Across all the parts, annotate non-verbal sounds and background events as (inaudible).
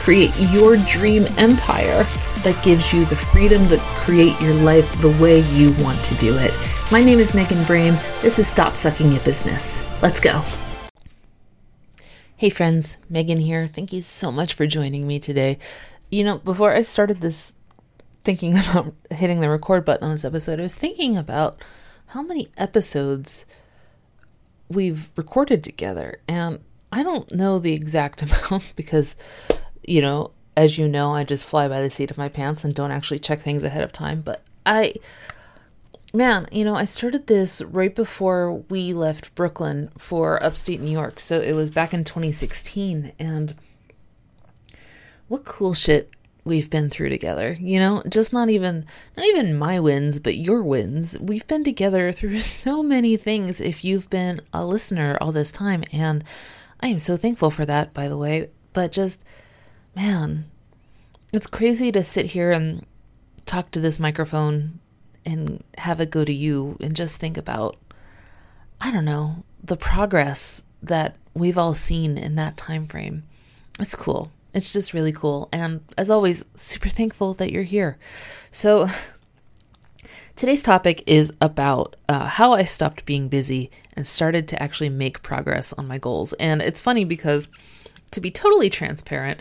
create your dream empire that gives you the freedom to create your life the way you want to do it. My name is Megan Brame. This is Stop Sucking at Business. Let's go. Hey, friends, Megan here. Thank you so much for joining me today. You know, before I started this thinking (laughs) about hitting the record button on this episode, I was thinking about how many episodes we've recorded together. And I don't know the exact (laughs) amount because, you know, as you know, I just fly by the seat of my pants and don't actually check things ahead of time. But I, man, you know, I started this right before we left Brooklyn for upstate New York. So it was back in 2016. And what cool shit we've been through together you know just not even not even my wins but your wins we've been together through (laughs) so many things if you've been a listener all this time and i am so thankful for that by the way but just man it's crazy to sit here and talk to this microphone and have it go to you and just think about i don't know the progress that we've all seen in that time frame it's cool it's just really cool. And as always, super thankful that you're here. So, (laughs) today's topic is about uh, how I stopped being busy and started to actually make progress on my goals. And it's funny because, to be totally transparent,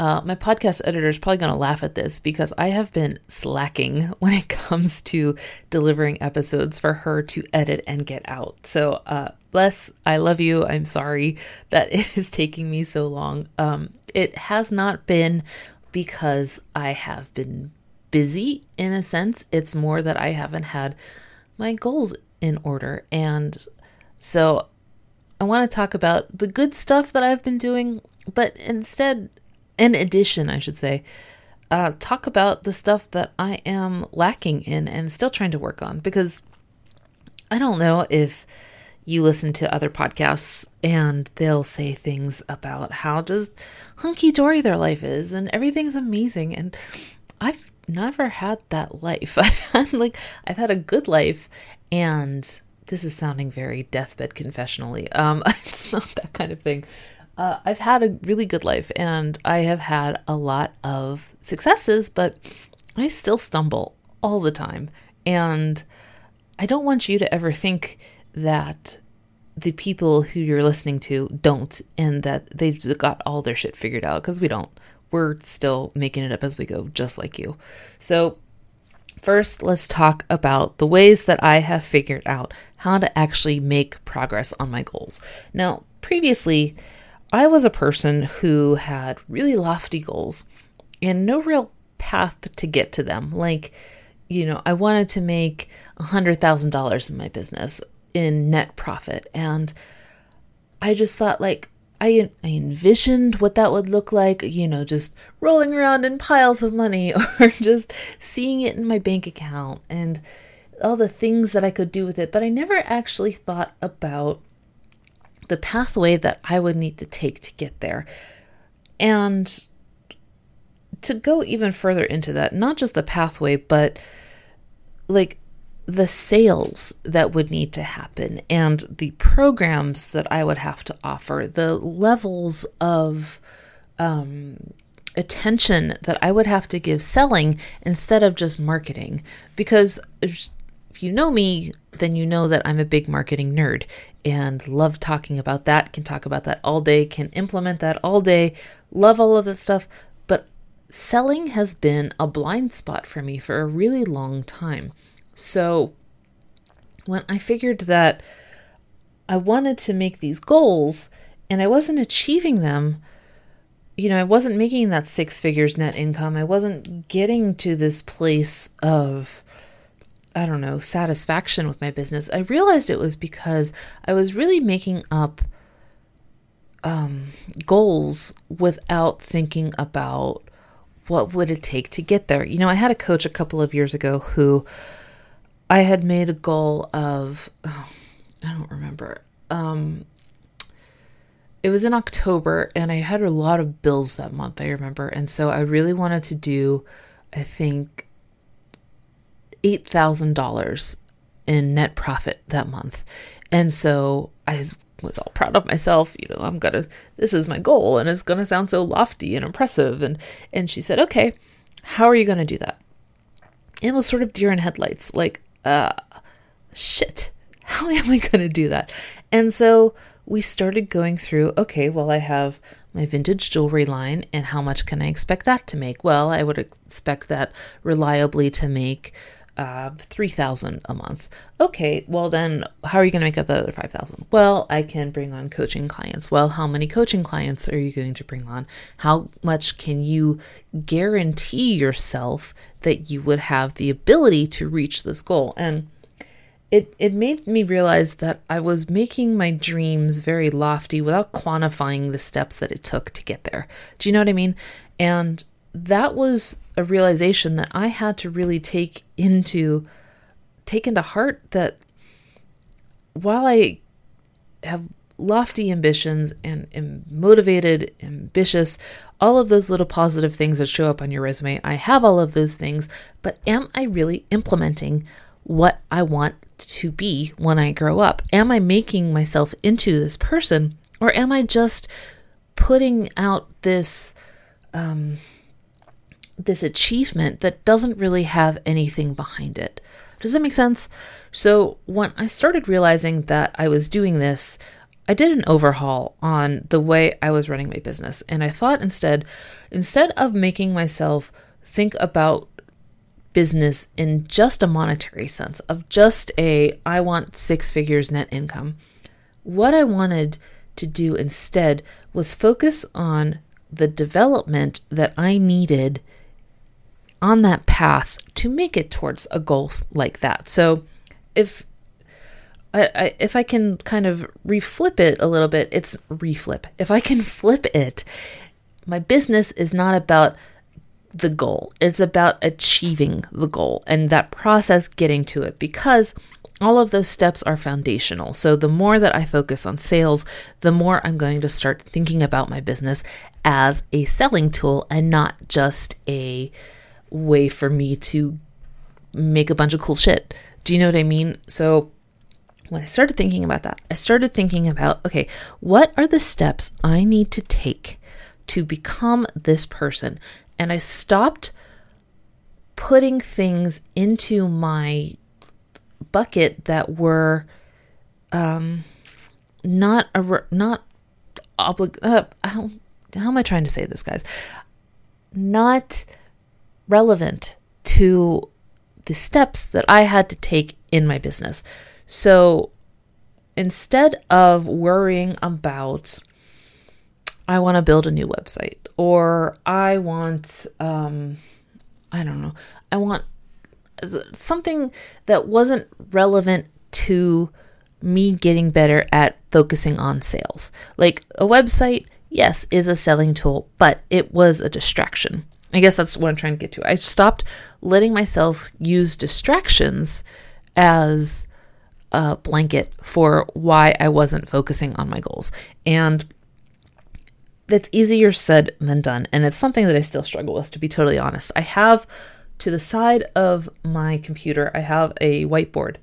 uh, my podcast editor is probably going to laugh at this because I have been slacking (laughs) when it comes to delivering episodes for her to edit and get out. So, uh, bless, I love you. I'm sorry that (laughs) it is taking me so long. Um, it has not been because I have been busy in a sense. It's more that I haven't had my goals in order. And so I want to talk about the good stuff that I've been doing, but instead, in addition, I should say, uh, talk about the stuff that I am lacking in and still trying to work on because I don't know if you listen to other podcasts and they'll say things about how just hunky dory their life is and everything's amazing. And I've never had that life. (laughs) I've had like, I've had a good life and this is sounding very deathbed confessionally. Um, (laughs) it's not that kind of thing. Uh, I've had a really good life and I have had a lot of successes, but I still stumble all the time. And I don't want you to ever think that the people who you're listening to don't and that they've got all their shit figured out because we don't. We're still making it up as we go, just like you. So, first, let's talk about the ways that I have figured out how to actually make progress on my goals. Now, previously, I was a person who had really lofty goals and no real path to get to them. Like, you know, I wanted to make $100,000 in my business in net profit. And I just thought, like, I, I envisioned what that would look like, you know, just rolling around in piles of money (laughs) or just seeing it in my bank account and all the things that I could do with it. But I never actually thought about the pathway that I would need to take to get there. And to go even further into that, not just the pathway, but like the sales that would need to happen and the programs that I would have to offer, the levels of um, attention that I would have to give selling instead of just marketing. Because you know me, then you know that I'm a big marketing nerd and love talking about that, can talk about that all day, can implement that all day, love all of that stuff. But selling has been a blind spot for me for a really long time. So when I figured that I wanted to make these goals and I wasn't achieving them, you know, I wasn't making that six figures net income. I wasn't getting to this place of, I don't know, satisfaction with my business. I realized it was because I was really making up um, goals without thinking about what would it take to get there. You know, I had a coach a couple of years ago who I had made a goal of, oh, I don't remember. Um, it was in October and I had a lot of bills that month, I remember. And so I really wanted to do, I think, $8,000 in net profit that month. And so I was all proud of myself. You know, I'm gonna, this is my goal and it's gonna sound so lofty and impressive. And, and she said, okay, how are you gonna do that? And it was sort of deer in headlights, like, uh, shit, (laughs) how am I gonna do that? And so we started going through, okay, well, I have my vintage jewelry line and how much can I expect that to make? Well, I would expect that reliably to make uh, 3000 a month. Okay, well then how are you going to make up the other 5000? Well, I can bring on coaching clients. Well, how many coaching clients are you going to bring on? How much can you guarantee yourself that you would have the ability to reach this goal? And it it made me realize that I was making my dreams very lofty without quantifying the steps that it took to get there. Do you know what I mean? And that was a realization that I had to really take into take into heart that while I have lofty ambitions and am motivated, ambitious, all of those little positive things that show up on your resume, I have all of those things, but am I really implementing what I want to be when I grow up? Am I making myself into this person or am I just putting out this um this achievement that doesn't really have anything behind it. Does that make sense? So, when I started realizing that I was doing this, I did an overhaul on the way I was running my business. And I thought instead, instead of making myself think about business in just a monetary sense, of just a, I want six figures net income, what I wanted to do instead was focus on the development that I needed on that path to make it towards a goal like that. So if I, I, if I can kind of reflip it a little bit, it's reflip. If I can flip it, my business is not about the goal. It's about achieving the goal and that process getting to it because all of those steps are foundational. So the more that I focus on sales, the more I'm going to start thinking about my business as a selling tool and not just a way for me to make a bunch of cool shit. Do you know what I mean? So when I started thinking about that, I started thinking about okay, what are the steps I need to take to become this person? And I stopped putting things into my bucket that were um not a not oblig uh, how, how am I trying to say this guys? Not relevant to the steps that I had to take in my business. So instead of worrying about, I want to build a new website or I want, um, I don't know, I want something that wasn't relevant to me getting better at focusing on sales. Like a website, yes, is a selling tool, but it was a distraction. I guess that's what I'm trying to get to. I stopped letting myself use distractions as a blanket for why I wasn't focusing on my goals. And that's easier said than done. And it's something that I still struggle with, to be totally honest. I have to the side of my computer, I have a whiteboard.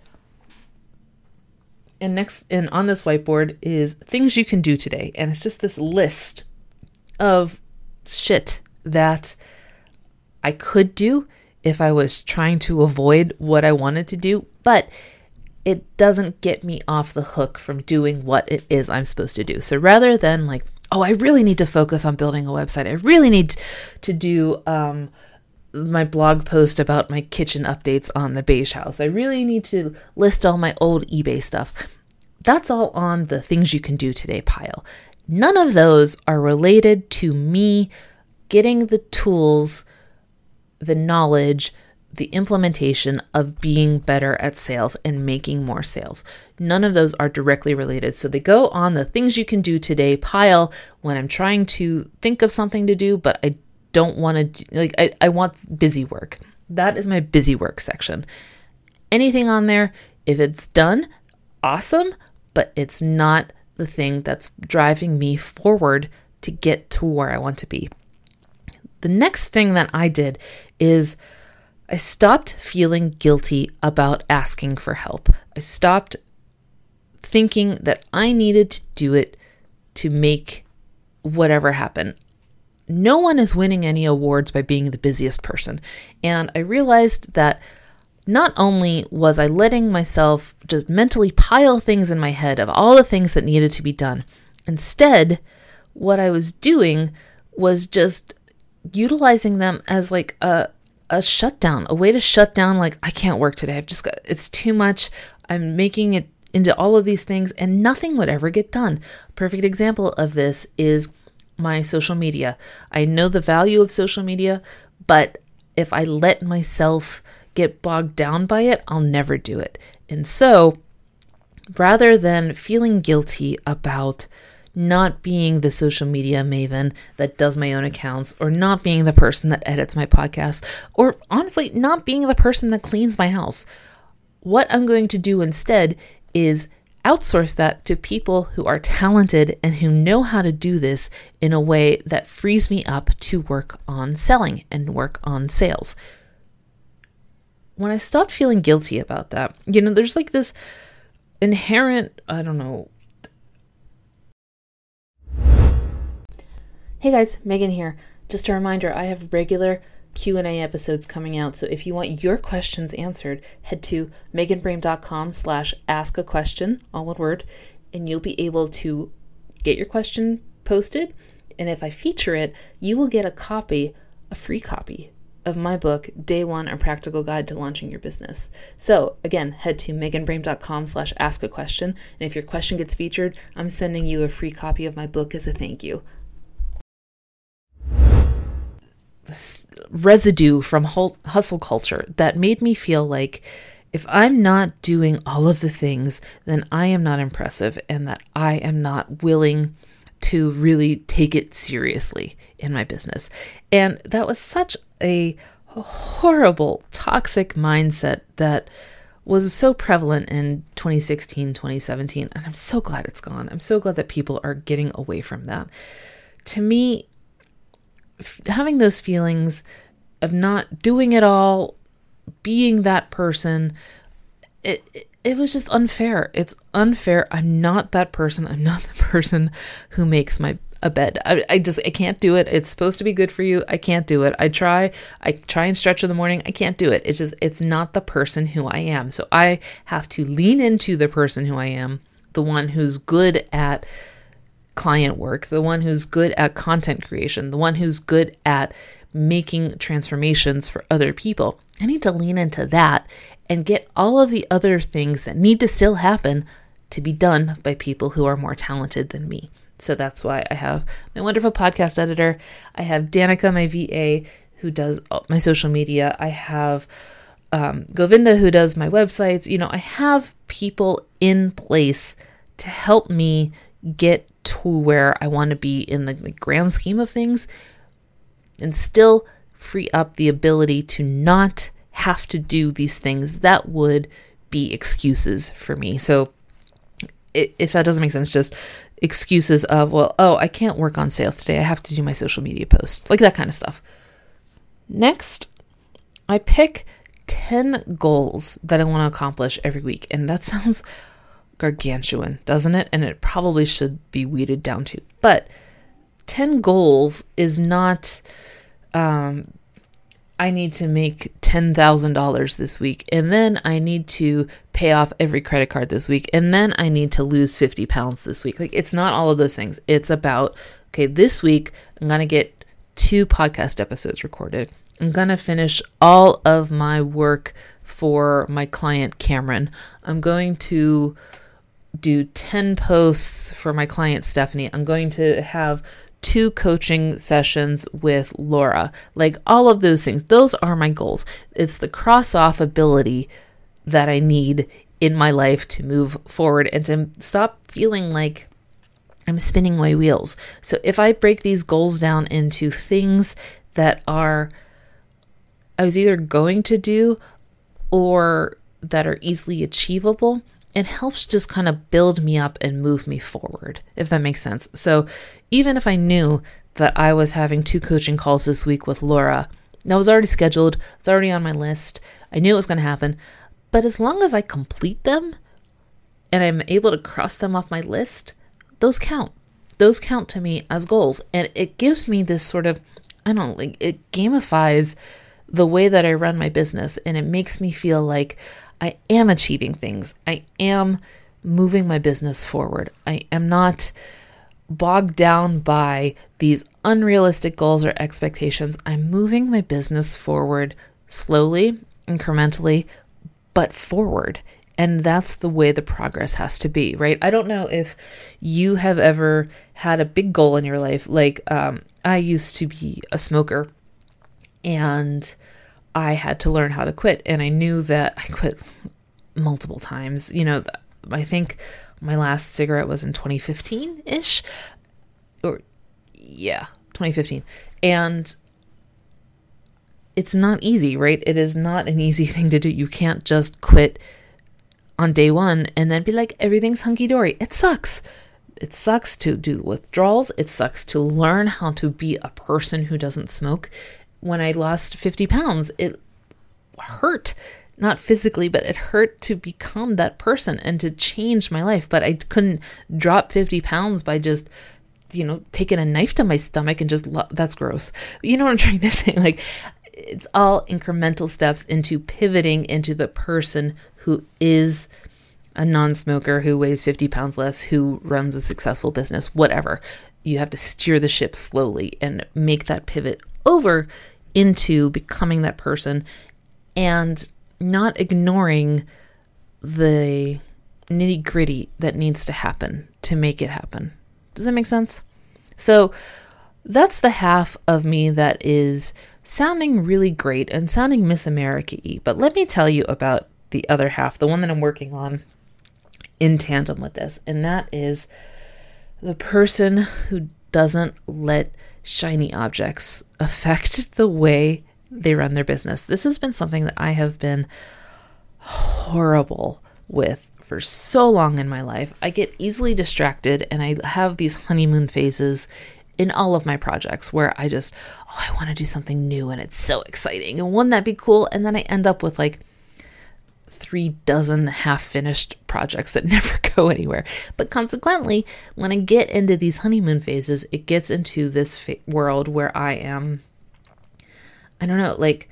And next, and on this whiteboard is things you can do today. And it's just this list of shit that I could do if I was trying to avoid what I wanted to do, but it doesn't get me off the hook from doing what it is I'm supposed to do. So rather than like oh, I really need to focus on building a website. I really need to do um, my blog post about my kitchen updates on the beige house. I really need to list all my old eBay stuff. That's all on the things you can do today pile. None of those are related to me getting the tools, the knowledge, the implementation of being better at sales and making more sales. None of those are directly related. So they go on the things you can do today pile when I'm trying to think of something to do, but I don't want to, like, I, I want busy work. That is my busy work section. Anything on there, if it's done, awesome, but it's not the thing that's driving me forward to get to where I want to be. The next thing that I did is I stopped feeling guilty about asking for help. I stopped thinking that I needed to do it to make whatever happen. No one is winning any awards by being the busiest person. And I realized that not only was I letting myself just mentally pile things in my head of all the things that needed to be done, instead, what I was doing was just utilizing them as like a a shutdown, a way to shut down like I can't work today. I've just got it's too much. I'm making it into all of these things and nothing would ever get done. Perfect example of this is my social media. I know the value of social media, but if I let myself get bogged down by it, I'll never do it. And so, rather than feeling guilty about not being the social media maven that does my own accounts, or not being the person that edits my podcast, or honestly, not being the person that cleans my house. What I'm going to do instead is outsource that to people who are talented and who know how to do this in a way that frees me up to work on selling and work on sales. When I stopped feeling guilty about that, you know, there's like this inherent, I don't know, Hey guys, Megan here. Just a reminder, I have regular Q&A episodes coming out, so if you want your questions answered, head to meganbrame.com slash ask a question, all one word, and you'll be able to get your question posted, and if I feature it, you will get a copy, a free copy of my book, Day One, A Practical Guide to Launching Your Business. So again, head to meganbrame.com slash ask a question, and if your question gets featured, I'm sending you a free copy of my book as a thank you. Residue from hustle culture that made me feel like if I'm not doing all of the things, then I am not impressive and that I am not willing to really take it seriously in my business. And that was such a horrible, toxic mindset that was so prevalent in 2016, 2017. And I'm so glad it's gone. I'm so glad that people are getting away from that. To me, having those feelings of not doing it all, being that person, it, it, it was just unfair. It's unfair. I'm not that person. I'm not (laughs) the person who makes my a bed. I, I just I can't do it. It's supposed to be good for you. I can't do it. I try. I try and stretch in the morning. I can't do it. It's just it's not the person who I am. So I have to lean into the person who I am, the one who's good at client work, the one who's good at content creation, the one who's good at making transformations for other people. I need to lean into that and get all of the other things that need to still happen to be done by people who are more talented than me. So that's why I have my wonderful podcast editor. I have Danica, my VA, who does my social media. I have um, Govinda, who does my websites. You know, I have people in place to help me get to where I want to be in the, the grand scheme of things and still free up the ability to not have to do these things that would be excuses for me. So, if that doesn't make sense, just excuses of, well, oh, I can't work on sales today. I have to do my social media post, like that kind of stuff. Next, I pick 10 goals that I want to accomplish every week. And that (laughs) sounds gargantuan, doesn't it? And it probably should be weeded down to. But 10 goals is not um, I need to make $10,000 this week, and then I need to pay off every credit card this week, and then I need to lose 50 pounds this week. Like, it's not all of those things. It's about okay, this week I'm going to get two podcast episodes recorded. I'm going to finish all of my work for my client Cameron. I'm going to do 10 posts for my client Stephanie. I'm going to have two coaching sessions with Laura. Like all of those things. Those are my goals. It's the cross off ability that I need in my life to move forward and to stop feeling like I'm spinning my wheels. So if I break these goals down into things that are I was either going to do or that are easily achievable, it helps just kind of build me up and move me forward, if that makes sense. So even if I knew that I was having two coaching calls this week with Laura, that was already scheduled, it's already on my list, I knew it was going to happen. But as long as I complete them and I'm able to cross them off my list, those count. Those count to me as goals. And it gives me this sort of, I don't know, like it gamifies the way that I run my business and it makes me feel like I am achieving things. I am moving my business forward. I am not bogged down by these unrealistic goals or expectations. I'm moving my business forward slowly, incrementally, but forward. And that's the way the progress has to be, right? I don't know if you have ever had a big goal in your life. Like, um, I used to be a smoker and I had to learn how to quit. And I knew that I quit multiple times. You know, I think my last cigarette was in 2015 ish. Or, yeah, 2015. And it's not easy, right? It is not an easy (laughs) thing to do. You can't just quit on day one and then be like, everything's hunky dory. It sucks. It sucks to do withdrawals. It sucks to learn how to be a person who doesn't smoke. When I lost 50 pounds, it hurt, not physically, but it hurt to become that person and to change my life. But I couldn't drop 50 pounds by just you know, taking a knife to my stomach and just lo- that's gross. You know what I'm (laughs) trying to say? Like it's all incremental steps into pivoting into the person who is a non smoker, who weighs 50 pounds less, who runs a successful business, whatever. You have to steer the ship slowly and make that pivot over into becoming that person and not ignoring the nitty gritty that needs to happen to make it happen. Does that make sense? So that's the half of me that is sounding really great and sounding Miss America y. But let me tell you about the other half, the one that I'm working on in tandem with this, and that is the person who doesn't let shiny objects affect (laughs) the way they run their business. This has been something that I have been horrible with for so long in my life. I get easily distracted and I have these honeymoon phases in all of my projects where I just, oh, I want to do something new and it's so exciting. And wouldn't that be cool? And then I end up with like three dozen half finished projects that (laughs) never go anywhere. But consequently, when I get into these honeymoon phases, it gets into this fa- world where I am, I don't know, like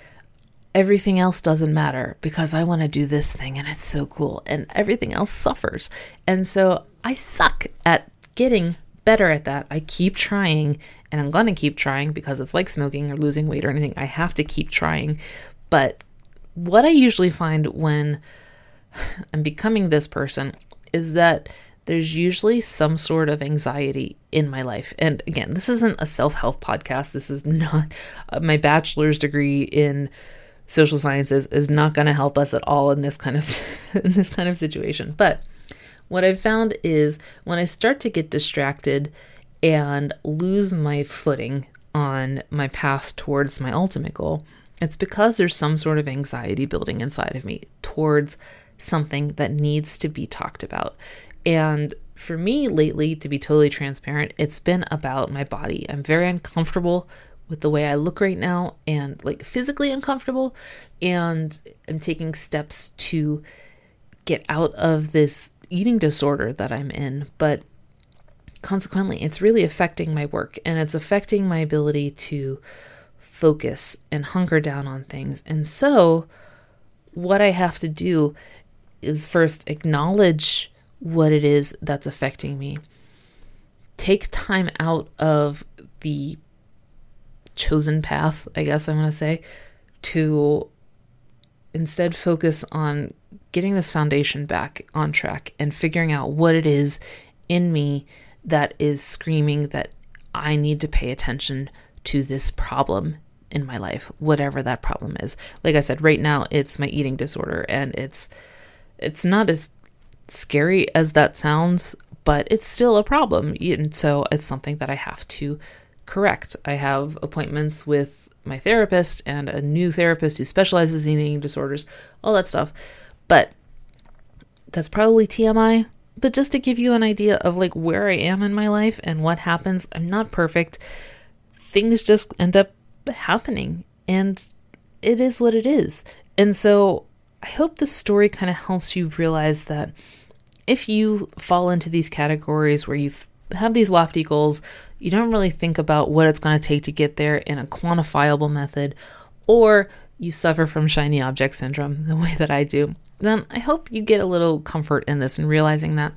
everything else doesn't matter because I want to do this thing and it's so cool and everything else suffers. And so I suck at getting better at that. I keep trying and I'm going to keep trying because it's like smoking or losing weight or anything. I have to keep trying. But what I usually find when (sighs) I'm becoming this person is that there's usually some sort of anxiety in my life. And again, this isn't a self help podcast. This is (laughs) not uh, my bachelor's degree in social sciences is not going to help us at all in this kind of (laughs) in this kind of situation. But what I've found is when I start to get distracted and lose my footing on my path towards my ultimate goal, it's because there's some sort of anxiety building inside of me towards something that needs to be talked about. And for me lately, to be totally transparent, it's been about my body. I'm very uncomfortable with the way I look right now and like physically uncomfortable. And I'm taking steps to get out of this eating disorder that I'm in, but consequently, it's really affecting my work and it's affecting my ability to focus and hunker down on things. And so, what I have to do is first acknowledge what it is that's affecting me, take time out of the chosen path, I guess I'm going to say, to instead focus on getting this foundation back on track and figuring out what it is in me that is screaming that I need to pay attention to this problem in my life, whatever that problem is. Like I said, right now it's my eating disorder and it's it's not as scary as that sounds, but it's still a problem. And so it's something that I have to correct. I have appointments with my therapist and a new therapist who specializes in eating disorders, all that stuff. But that's probably TMI. But just to give you an idea of like where I am in my life and what happens, I'm not perfect. Things just end up happening and it is what it is. And so I hope this story kind of helps you realize that if you fall into these categories where you have these lofty goals, you don't really think about what it's going to take to get there in a quantifiable method, or you suffer from shiny object syndrome (laughs) the way that I do, then I hope you get a little comfort in this and realizing that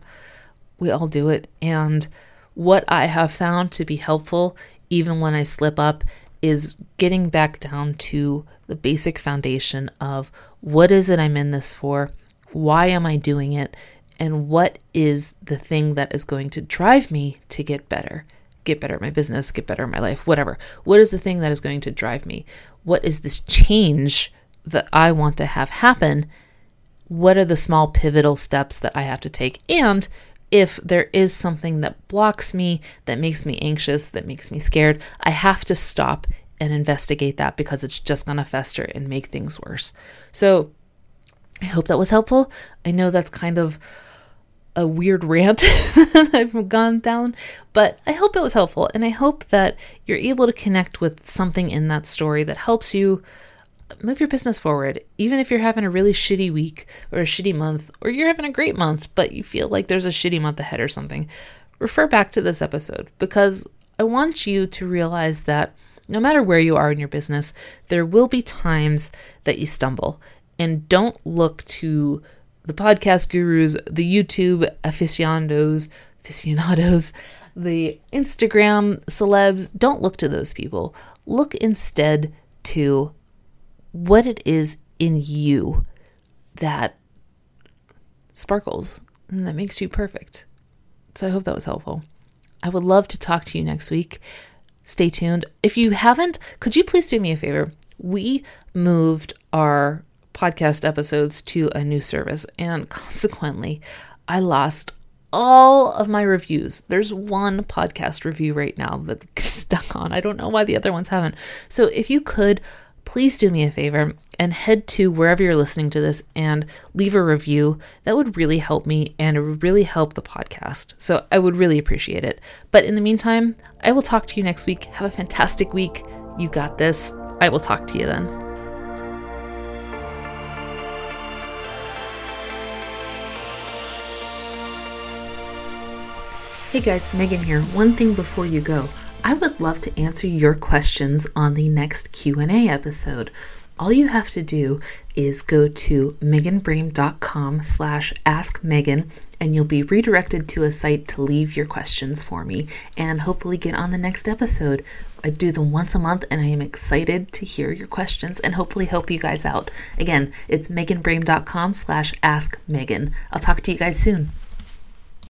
we all do it. And what I have found to be helpful, even when I slip up, is getting back down to the basic foundation of what is it I'm in this for? Why am I doing it? And what is the thing that is going to drive me to get better? Get better at my business, get better at my life, whatever. What is the thing that is going to drive me? What is this change that I want to have happen? What are the small pivotal steps that I have to take? And if there is something that blocks me, that makes me anxious, that makes me scared, I have to stop and investigate that because it's just going to fester and make things worse. So I hope that was helpful. I know that's kind of a weird rant (laughs) I've gone down, but I hope it was helpful. And I hope that you're able to connect with something in that story that helps you move your business forward. Even if you're having a really shitty week or a shitty month, or you're having a great month, but you feel like there's a shitty month ahead or something, refer back to this episode because I want you to realize that no matter where you are in your business, there will be times that you stumble. And don't look to the podcast gurus, the YouTube aficionados, aficionados, the Instagram celebs. Don't look to those people. Look instead to what it is in you that sparkles and that makes you perfect. So I hope that was helpful. I would love to talk to you next week. Stay tuned. If you haven't, could you please do me a favor? We moved our podcast episodes to a new service, and (laughs) consequently, I lost all of my reviews. There's one podcast review right now that's (laughs) stuck on. I don't know why the other ones haven't. So if you could, please do me a favor and head to wherever you're listening to this and leave a review. That would really help me and it would really help the podcast. So I would really appreciate it. But in the meantime, I will talk to you next week. Have a fantastic week. You got this. I will talk to you then. Hey guys, Megan here. One thing before you go. I would love to answer your questions on the next Q&A episode. All you have to do is go to meganbrame.com slash ask Megan and you'll be redirected to a site to leave your questions for me and hopefully get on the next episode. I do them once a month and I am excited to hear your questions and hopefully help you guys out. Again, it's meganbrame.com slash ask Megan. I'll talk to you guys soon.